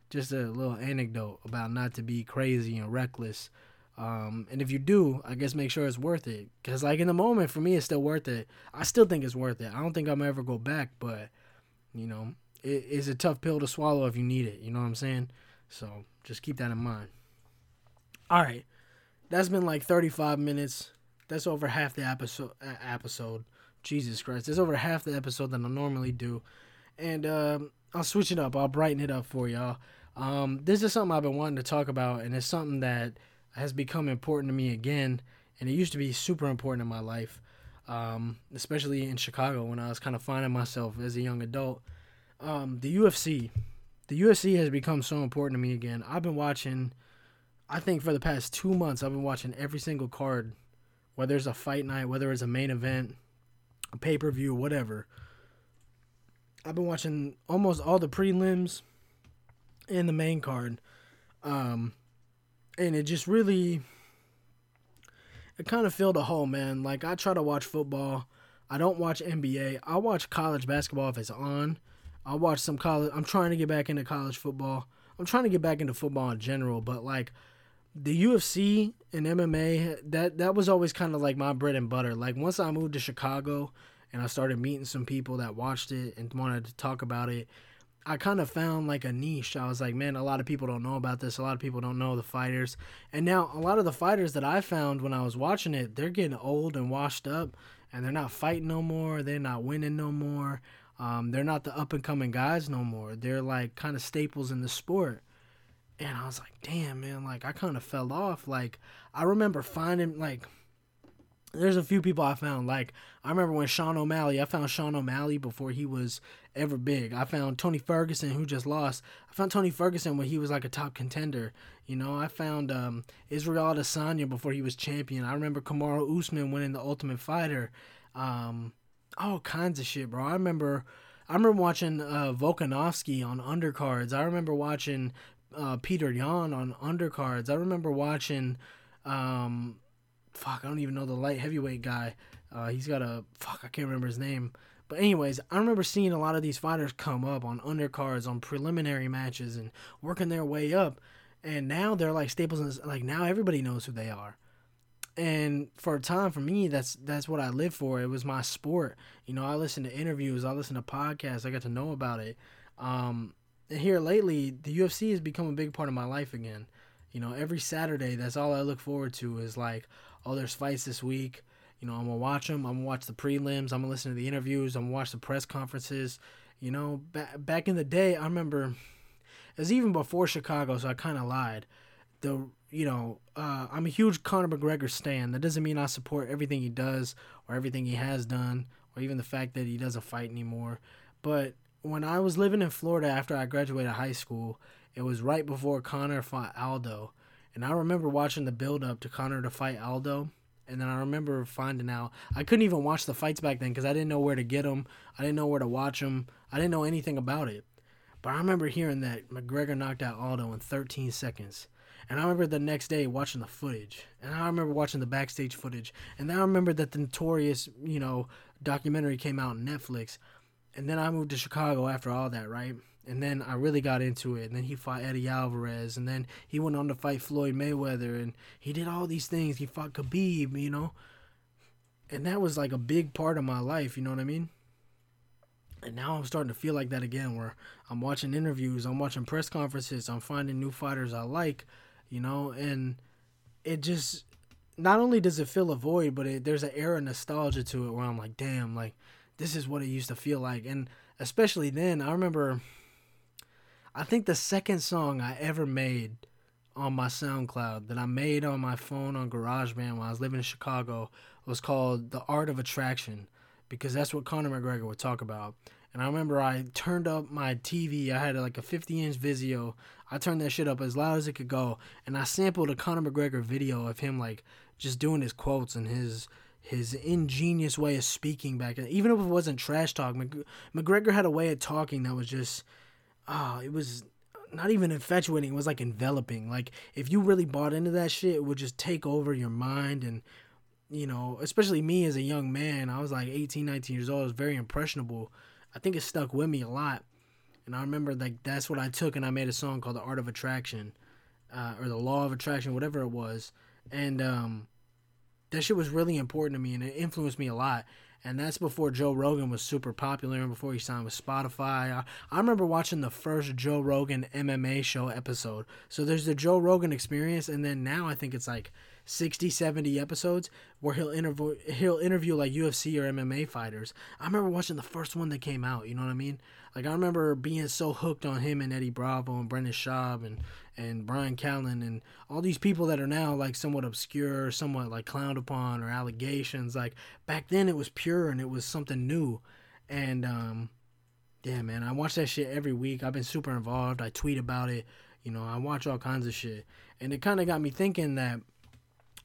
just a little anecdote about not to be crazy and reckless um, and if you do, I guess make sure it's worth it. Cause like in the moment, for me, it's still worth it. I still think it's worth it. I don't think I'm ever go back, but you know, it is a tough pill to swallow if you need it. You know what I'm saying? So just keep that in mind. All right, that's been like 35 minutes. That's over half the episode. Uh, episode. Jesus Christ, that's over half the episode that I normally do, and um, I'll switch it up. I'll brighten it up for y'all. Um, this is something I've been wanting to talk about, and it's something that has become important to me again. And it used to be super important in my life, um, especially in Chicago when I was kind of finding myself as a young adult. Um, the UFC, the UFC has become so important to me again. I've been watching, I think for the past two months, I've been watching every single card, whether it's a fight night, whether it's a main event, a pay per view, whatever. I've been watching almost all the prelims and the main card. Um, and it just really it kind of filled a hole, man. Like I try to watch football. I don't watch NBA. I watch college basketball if it's on. I watch some college. I'm trying to get back into college football. I'm trying to get back into football in general, but like the UFC and MMA, that that was always kind of like my bread and butter. Like once I moved to Chicago and I started meeting some people that watched it and wanted to talk about it, I kind of found like a niche. I was like, man, a lot of people don't know about this. A lot of people don't know the fighters. And now a lot of the fighters that I found when I was watching it, they're getting old and washed up and they're not fighting no more. They're not winning no more. Um, they're not the up and coming guys no more. They're like kind of staples in the sport. And I was like, damn, man, like I kind of fell off. Like I remember finding like there's a few people I found. Like I remember when Sean O'Malley, I found Sean O'Malley before he was ever big. I found Tony Ferguson who just lost. I found Tony Ferguson when he was like a top contender. You know, I found um, Israel Adesanya before he was champion. I remember Kamaru Usman winning the Ultimate Fighter. Um, all kinds of shit, bro. I remember. I remember watching uh, Volkanovski on undercards. I remember watching uh, Petr Yan on undercards. I remember watching um, fuck, I don't even know the light heavyweight guy. Uh, he's got a fuck, I can't remember his name. But anyways, I remember seeing a lot of these fighters come up on undercards, on preliminary matches, and working their way up. And now they're like staples. In, like now everybody knows who they are. And for a time, for me, that's that's what I live for. It was my sport. You know, I listen to interviews, I listen to podcasts, I got to know about it. Um, and here lately, the UFC has become a big part of my life again. You know, every Saturday, that's all I look forward to is like, oh, there's fights this week. You know, I'm gonna watch them. I'm gonna watch the prelims. I'm gonna listen to the interviews. I'm gonna watch the press conferences. You know, back back in the day, I remember it was even before Chicago, so I kind of lied. The you know, uh, I'm a huge Conor McGregor stan. That doesn't mean I support everything he does or everything he has done or even the fact that he doesn't fight anymore. But when I was living in Florida after I graduated high school, it was right before Conor fought Aldo. And I remember watching the build up to Conor to fight Aldo. And then I remember finding out I couldn't even watch the fights back then because I didn't know where to get them. I didn't know where to watch them. I didn't know anything about it. But I remember hearing that McGregor knocked out Aldo in 13 seconds. And I remember the next day watching the footage. And I remember watching the backstage footage. And then I remember that the notorious, you know, documentary came out on Netflix. And then I moved to Chicago after all that, right? and then I really got into it. And then he fought Eddie Alvarez, and then he went on to fight Floyd Mayweather, and he did all these things. He fought Khabib, you know, and that was like a big part of my life. You know what I mean? And now I'm starting to feel like that again, where I'm watching interviews, I'm watching press conferences, I'm finding new fighters I like, you know, and it just not only does it fill a void, but it, there's an of nostalgia to it where I'm like, damn, like this is what it used to feel like, and especially then, I remember I think the second song I ever made on my SoundCloud that I made on my phone on GarageBand when I was living in Chicago was called The Art of Attraction because that's what Conor McGregor would talk about. And I remember I turned up my TV. I had like a 50 inch Vizio. I turned that shit up as loud as it could go. And I sampled a Conor McGregor video of him like just doing his quotes and his his ingenious way of speaking back. Even if it wasn't trash talk, McGregor had a way of talking that was just oh, it was not even infatuating. It was like enveloping. Like if you really bought into that shit, it would just take over your mind and you know, especially me as a young man, I was like 18, 19 years old. I was very impressionable. I think it stuck with me a lot. And I remember like that's what I took and I made a song called The Art of Attraction uh, or The Law of Attraction, whatever it was. And um, that shit was really important to me and it influenced me a lot. and that's before Joe Rogan was super popular and before he signed with Spotify. I, I remember watching the first Joe Rogan MMA show episode. So there's the Joe Rogan experience, and then now I think it's like 60, 70 episodes where he'll interview he'll interview like UFC or MMA fighters. I remember watching the first one that came out. You know what I mean? Like I remember being so hooked on him and Eddie Bravo and Brendan Schaub and and Bryan Callen and all these people that are now like somewhat obscure, somewhat like clowned upon or allegations. Like back then it was pure and it was something new. And um yeah, man, I watch that shit every week. I've been super involved. I tweet about it. You know, I watch all kinds of shit. And it kind of got me thinking that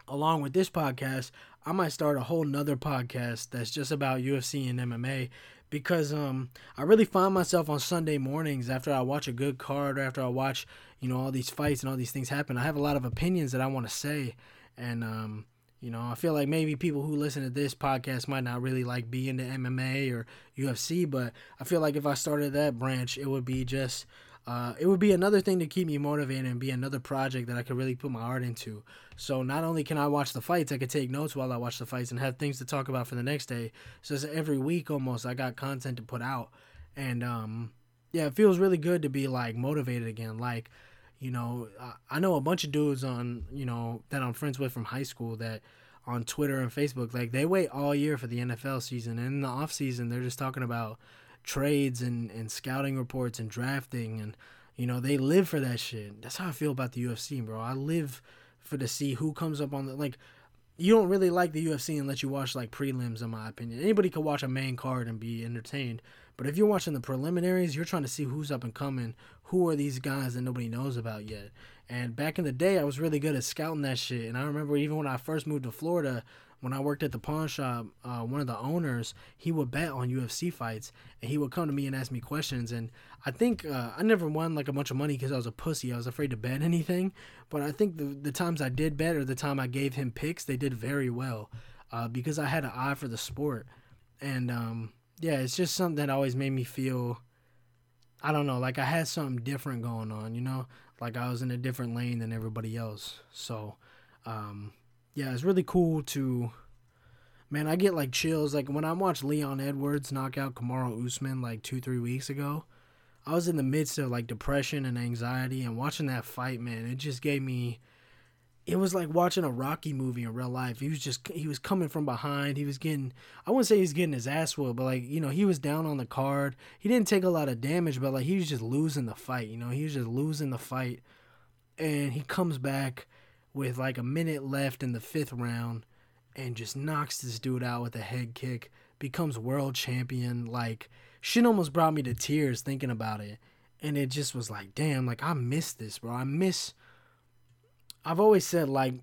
along with this podcast, I might start a whole nother podcast that's just about UFC and MMA because um I really find myself on Sunday mornings after I watch a good card or after I watch, you know, all these fights and all these things happen. I have a lot of opinions that I want to say and um you know, I feel like maybe people who listen to this podcast might not really like be into MMA or UFC, but I feel like if I started that branch, it would be just uh, it would be another thing to keep me motivated and be another project that I could really put my heart into. So not only can I watch the fights, I could take notes while I watch the fights and have things to talk about for the next day. So every week almost I got content to put out, and um, yeah, it feels really good to be like motivated again. Like, you know, I know a bunch of dudes on you know that I'm friends with from high school that on Twitter and Facebook like they wait all year for the NFL season, and in the off season they're just talking about trades and, and scouting reports and drafting and you know they live for that shit. That's how I feel about the UFC, bro. I live for to see who comes up on the like. You don't really like the UFC unless you watch like prelims, in my opinion. Anybody could watch a main card and be entertained, but if you're watching the preliminaries, you're trying to see who's up and coming. Who are these guys that nobody knows about yet? And back in the day, I was really good at scouting that shit. And I remember even when I first moved to Florida, when I worked at the pawn shop, uh, one of the owners he would bet on UFC fights, and he would come to me and ask me questions. And I think uh, I never won like a bunch of money because I was a pussy. I was afraid to bet anything. But I think the the times I did bet or the time I gave him picks, they did very well uh, because I had an eye for the sport. And um, yeah, it's just something that always made me feel. I don't know, like I had something different going on, you know, like I was in a different lane than everybody else. So, um, yeah, it's really cool to. Man, I get like chills. Like when I watched Leon Edwards knock out Kamaru Usman like two, three weeks ago, I was in the midst of like depression and anxiety, and watching that fight, man, it just gave me. It was like watching a Rocky movie in real life. He was just he was coming from behind. He was getting I wouldn't say he's getting his ass whooped, but like you know he was down on the card. He didn't take a lot of damage, but like he was just losing the fight. You know he was just losing the fight, and he comes back with like a minute left in the fifth round and just knocks this dude out with a head kick, becomes world champion. Like, shit almost brought me to tears thinking about it. And it just was like, damn, like, I miss this, bro. I miss. I've always said, like,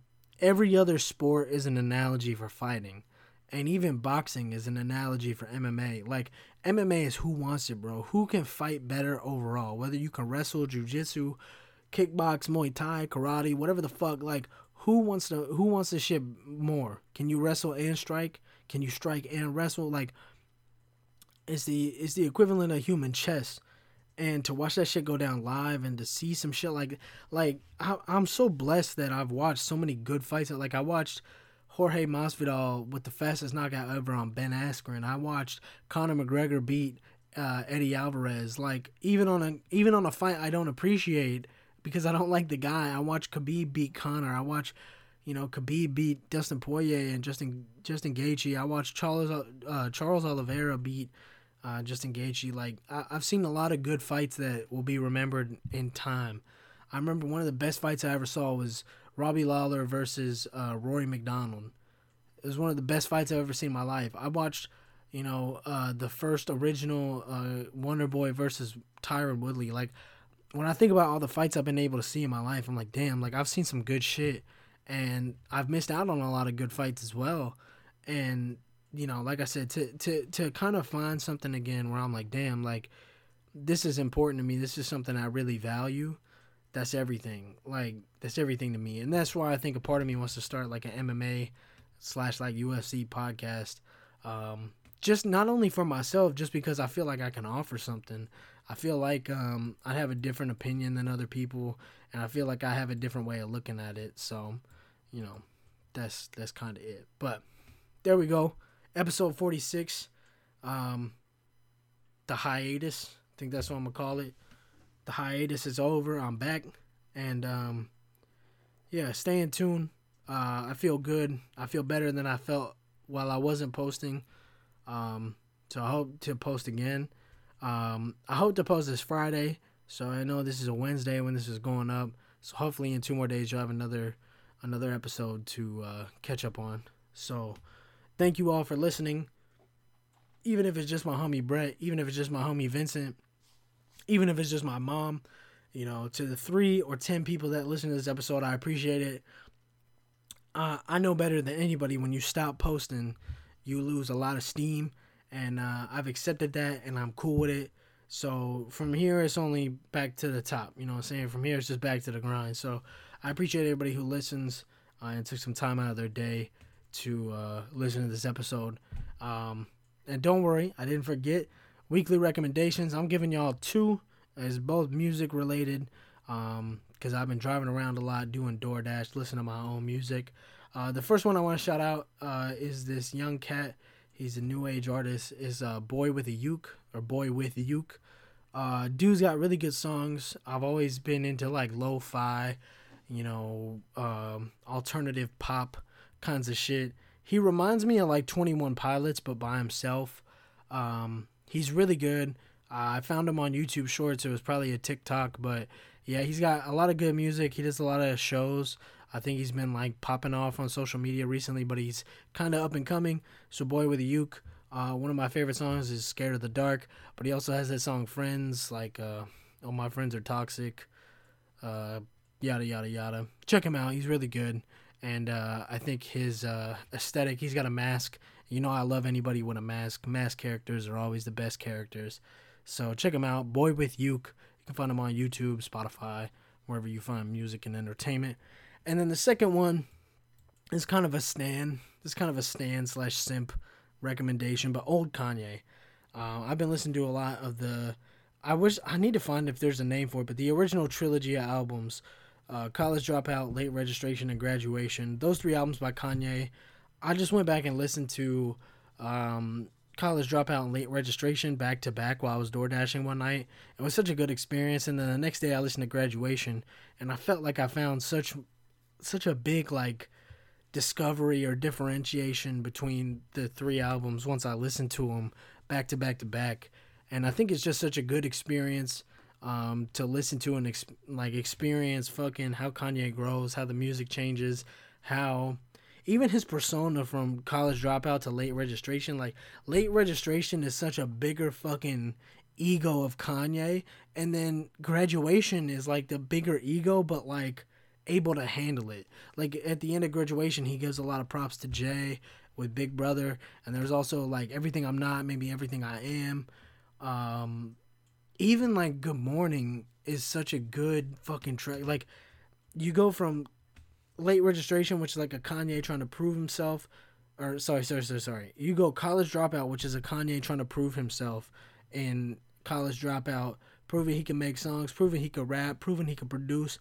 every other sport is an analogy for fighting. And even boxing is an analogy for MMA. Like, MMA is who wants it, bro. Who can fight better overall? Whether you can wrestle, jujitsu, kickbox, Muay Thai, karate, whatever the fuck. Like, who wants to who wants to shit more? Can you wrestle and strike? Can you strike and wrestle? Like, it's the it's the equivalent of human chess. And to watch that shit go down live and to see some shit like like I, I'm so blessed that I've watched so many good fights. Like I watched Jorge Masvidal with the fastest knockout ever on Ben Askren. I watched Conor McGregor beat uh, Eddie Alvarez. Like even on a even on a fight I don't appreciate, because I don't like the guy. I watch Khabib beat Conor. I watch, you know, Khabib beat Dustin Poirier and Justin Justin Gaethje. I watch Charles uh, Charles Oliveira beat uh, Justin Gaethje. Like I, have seen a lot of good fights that will be remembered in time. I remember one of the best fights I ever saw was Robbie Lawler versus uh, Rory MacDonald. It was one of the best fights I've ever seen in my life. I watched, you know, uh, the first original uh, Wonder Boy versus Tyron Woodley. Like when I think about all the fights I've been able to see in my life, I'm like, damn, like I've seen some good shit, and I've missed out on a lot of good fights as well. And you know, like I said, to to to kind of find something again where I'm like, damn, like this is important to me. This is something I really value. That's everything. Like that's everything to me, and that's why I think a part of me wants to start like an MMA slash like UFC podcast. Um, just not only for myself, just because I feel like I can offer something. I feel like um, I have a different opinion than other people, and I feel like I have a different way of looking at it. So, you know, that's that's kind of it. But there we go. episode 46, um, the hiatus. I think that's what I'm gonna call it. The hiatus is over. I'm back, and um, yeah, stay in tune. Uh, I feel good. I feel better than I felt while I wasn't posting. Um, so I hope to post again. Um, I hope to post this Friday. So I know this is a Wednesday when this is going up. So hopefully in two more days you'll have another another episode to uh, catch up on. So thank you all for listening. Even if it's just my homie Brett, even if it's just my homie Vincent, even if it's just my mom, you know, to the three or ten people that listen to this episode, I appreciate it. Uh, I know better than anybody when you stop posting, you lose a lot of steam, and uh, I've accepted that, and I'm cool with it. So from here, it's only back to the top. You know what I'm saying? From here, it's just back to the grind. So I appreciate everybody who listens uh, and took some time out of their day to uh, listen to this episode. Um, and don't worry, I didn't forget weekly recommendations. I'm giving y'all two, as both music related, because um, I've been driving around a lot doing DoorDash, listening to my own music. Uh, the first one I want to shout out uh, is this young cat. He's a new age artist. Is uh, Boy with a Uke or Boy with a Uke. Uh, dude's got really good songs. I've always been into like lo-fi, you know, um, alternative pop kinds of shit. He reminds me of like 21 Pilots, but by himself. Um, he's really good. Uh, I found him on YouTube Shorts. It was probably a TikTok, but yeah, he's got a lot of good music. He does a lot of shows. I think he's been like popping off on social media recently, but he's kind of up and coming. So, Boy with a Uke. Uh, one of my favorite songs is Scared of the Dark, but he also has that song Friends, like uh, All My Friends Are Toxic, uh, yada, yada, yada. Check him out. He's really good. And uh, I think his uh, aesthetic, he's got a mask. You know, I love anybody with a mask. Mask characters are always the best characters. So check him out. Boy with Uke. You can find him on YouTube, Spotify, wherever you find music and entertainment. And then the second one is kind of a stan. It's kind of a stan slash simp recommendation, but old Kanye. Uh, I've been listening to a lot of the. I wish I need to find if there's a name for it, but the original trilogy of albums, uh, College Dropout, Late Registration, and Graduation. Those three albums by Kanye. I just went back and listened to um, College Dropout and Late Registration back to back while I was door dashing one night. It was such a good experience, and then the next day I listened to Graduation, and I felt like I found such such a big like discovery or differentiation between the three albums once I listened to them back to back to back, and I think it's just such a good experience um, to listen to and ex- like experience fucking how Kanye grows, how the music changes, how even his persona from college dropout to late registration, like late registration is such a bigger fucking ego of Kanye, and then graduation is like the bigger ego, but like able to handle it. Like at the end of graduation, he gives a lot of props to Jay with Big Brother, and there's also like everything I'm not, maybe everything I am. Um, even like Good Morning is such a good fucking track. Like you go from late registration, which is like a Kanye trying to prove himself, or sorry, sorry, sorry, sorry. You go college dropout, which is a Kanye trying to prove himself, in college dropout, proving he can make songs, proving he could rap, proving he could produce.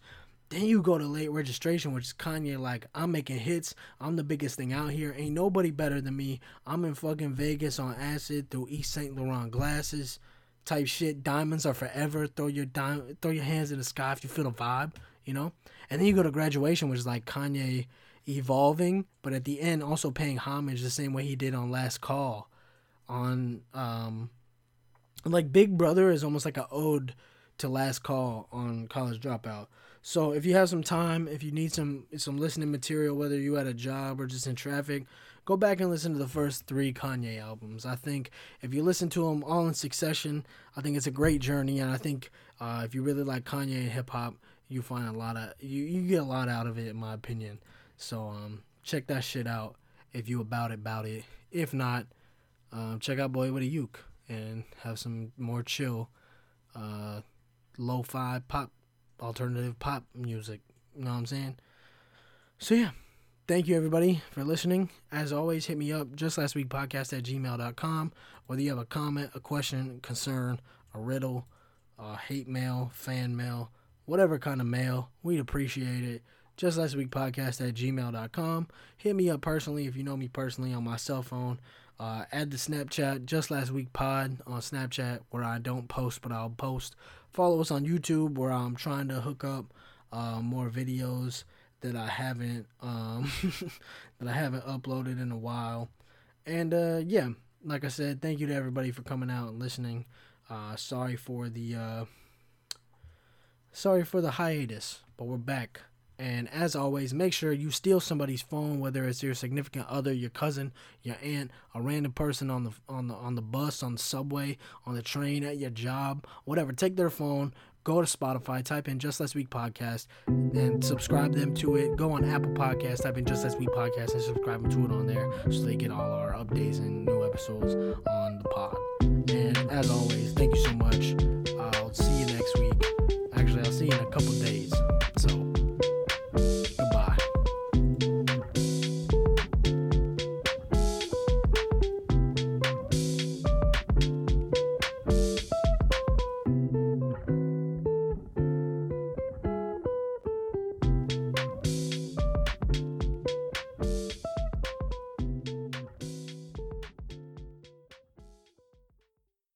Then you go to late registration, which is Kanye like, I'm making hits. I'm the biggest thing out here. Ain't nobody better than me. I'm in fucking Vegas on acid through Yves St. Laurent glasses type shit. Diamonds are forever. Throw your dime, throw your hands in the sky if you feel the vibe, you know. And then you go to graduation, which is like Kanye evolving, but at the end also paying homage the same way he did on Last Call. On um, like Big Brother is almost like an ode to Last Call on College Dropout. So if you have some time, if you need some some listening material, whether you at a job or just in traffic, go back and listen to the first three Kanye albums. I think if you listen to them all in succession, I think it's a great journey, and I think uh, if you really like Kanye and hip hop, you find a lot of you you get a lot out of it, in my opinion. So um, check that shit out if you about it, about it. If not, um, check out Boy with a Uke and have some more chill, uh, lo-fi pop alternative pop music. You know what I'm saying? So yeah. Thank you everybody for listening. As always, hit me up just last week podcast at gmail.com. Whether you have a comment, a question, concern, a riddle, a hate mail, fan mail, whatever kind of mail, we'd appreciate it. just last week podcast at gmail.com. Hit me up personally if you know me personally on my cell phone. Uh, add the Snapchat, just last week pod on Snapchat, where I don't post, but I'll post. Follow us on YouTube, where I'm trying to hook up uh, more videos that I haven't um, that I haven't uploaded in a while. And uh, yeah, like I said, thank you to everybody for coming out and listening. Uh, sorry for the uh, sorry for the hiatus, but we're back. And as always, make sure you steal somebody's phone, whether it's your significant other, your cousin, your aunt, a random person on the on the on the bus, on the subway, on the train, at your job, whatever. Take their phone, go to Spotify, type in Just Last Week Podcast, and subscribe them to it. Go on Apple Podcast, type in Just Last Week Podcast, and subscribe them to it on there so they get all our updates and new episodes on the pod. And as always, thank you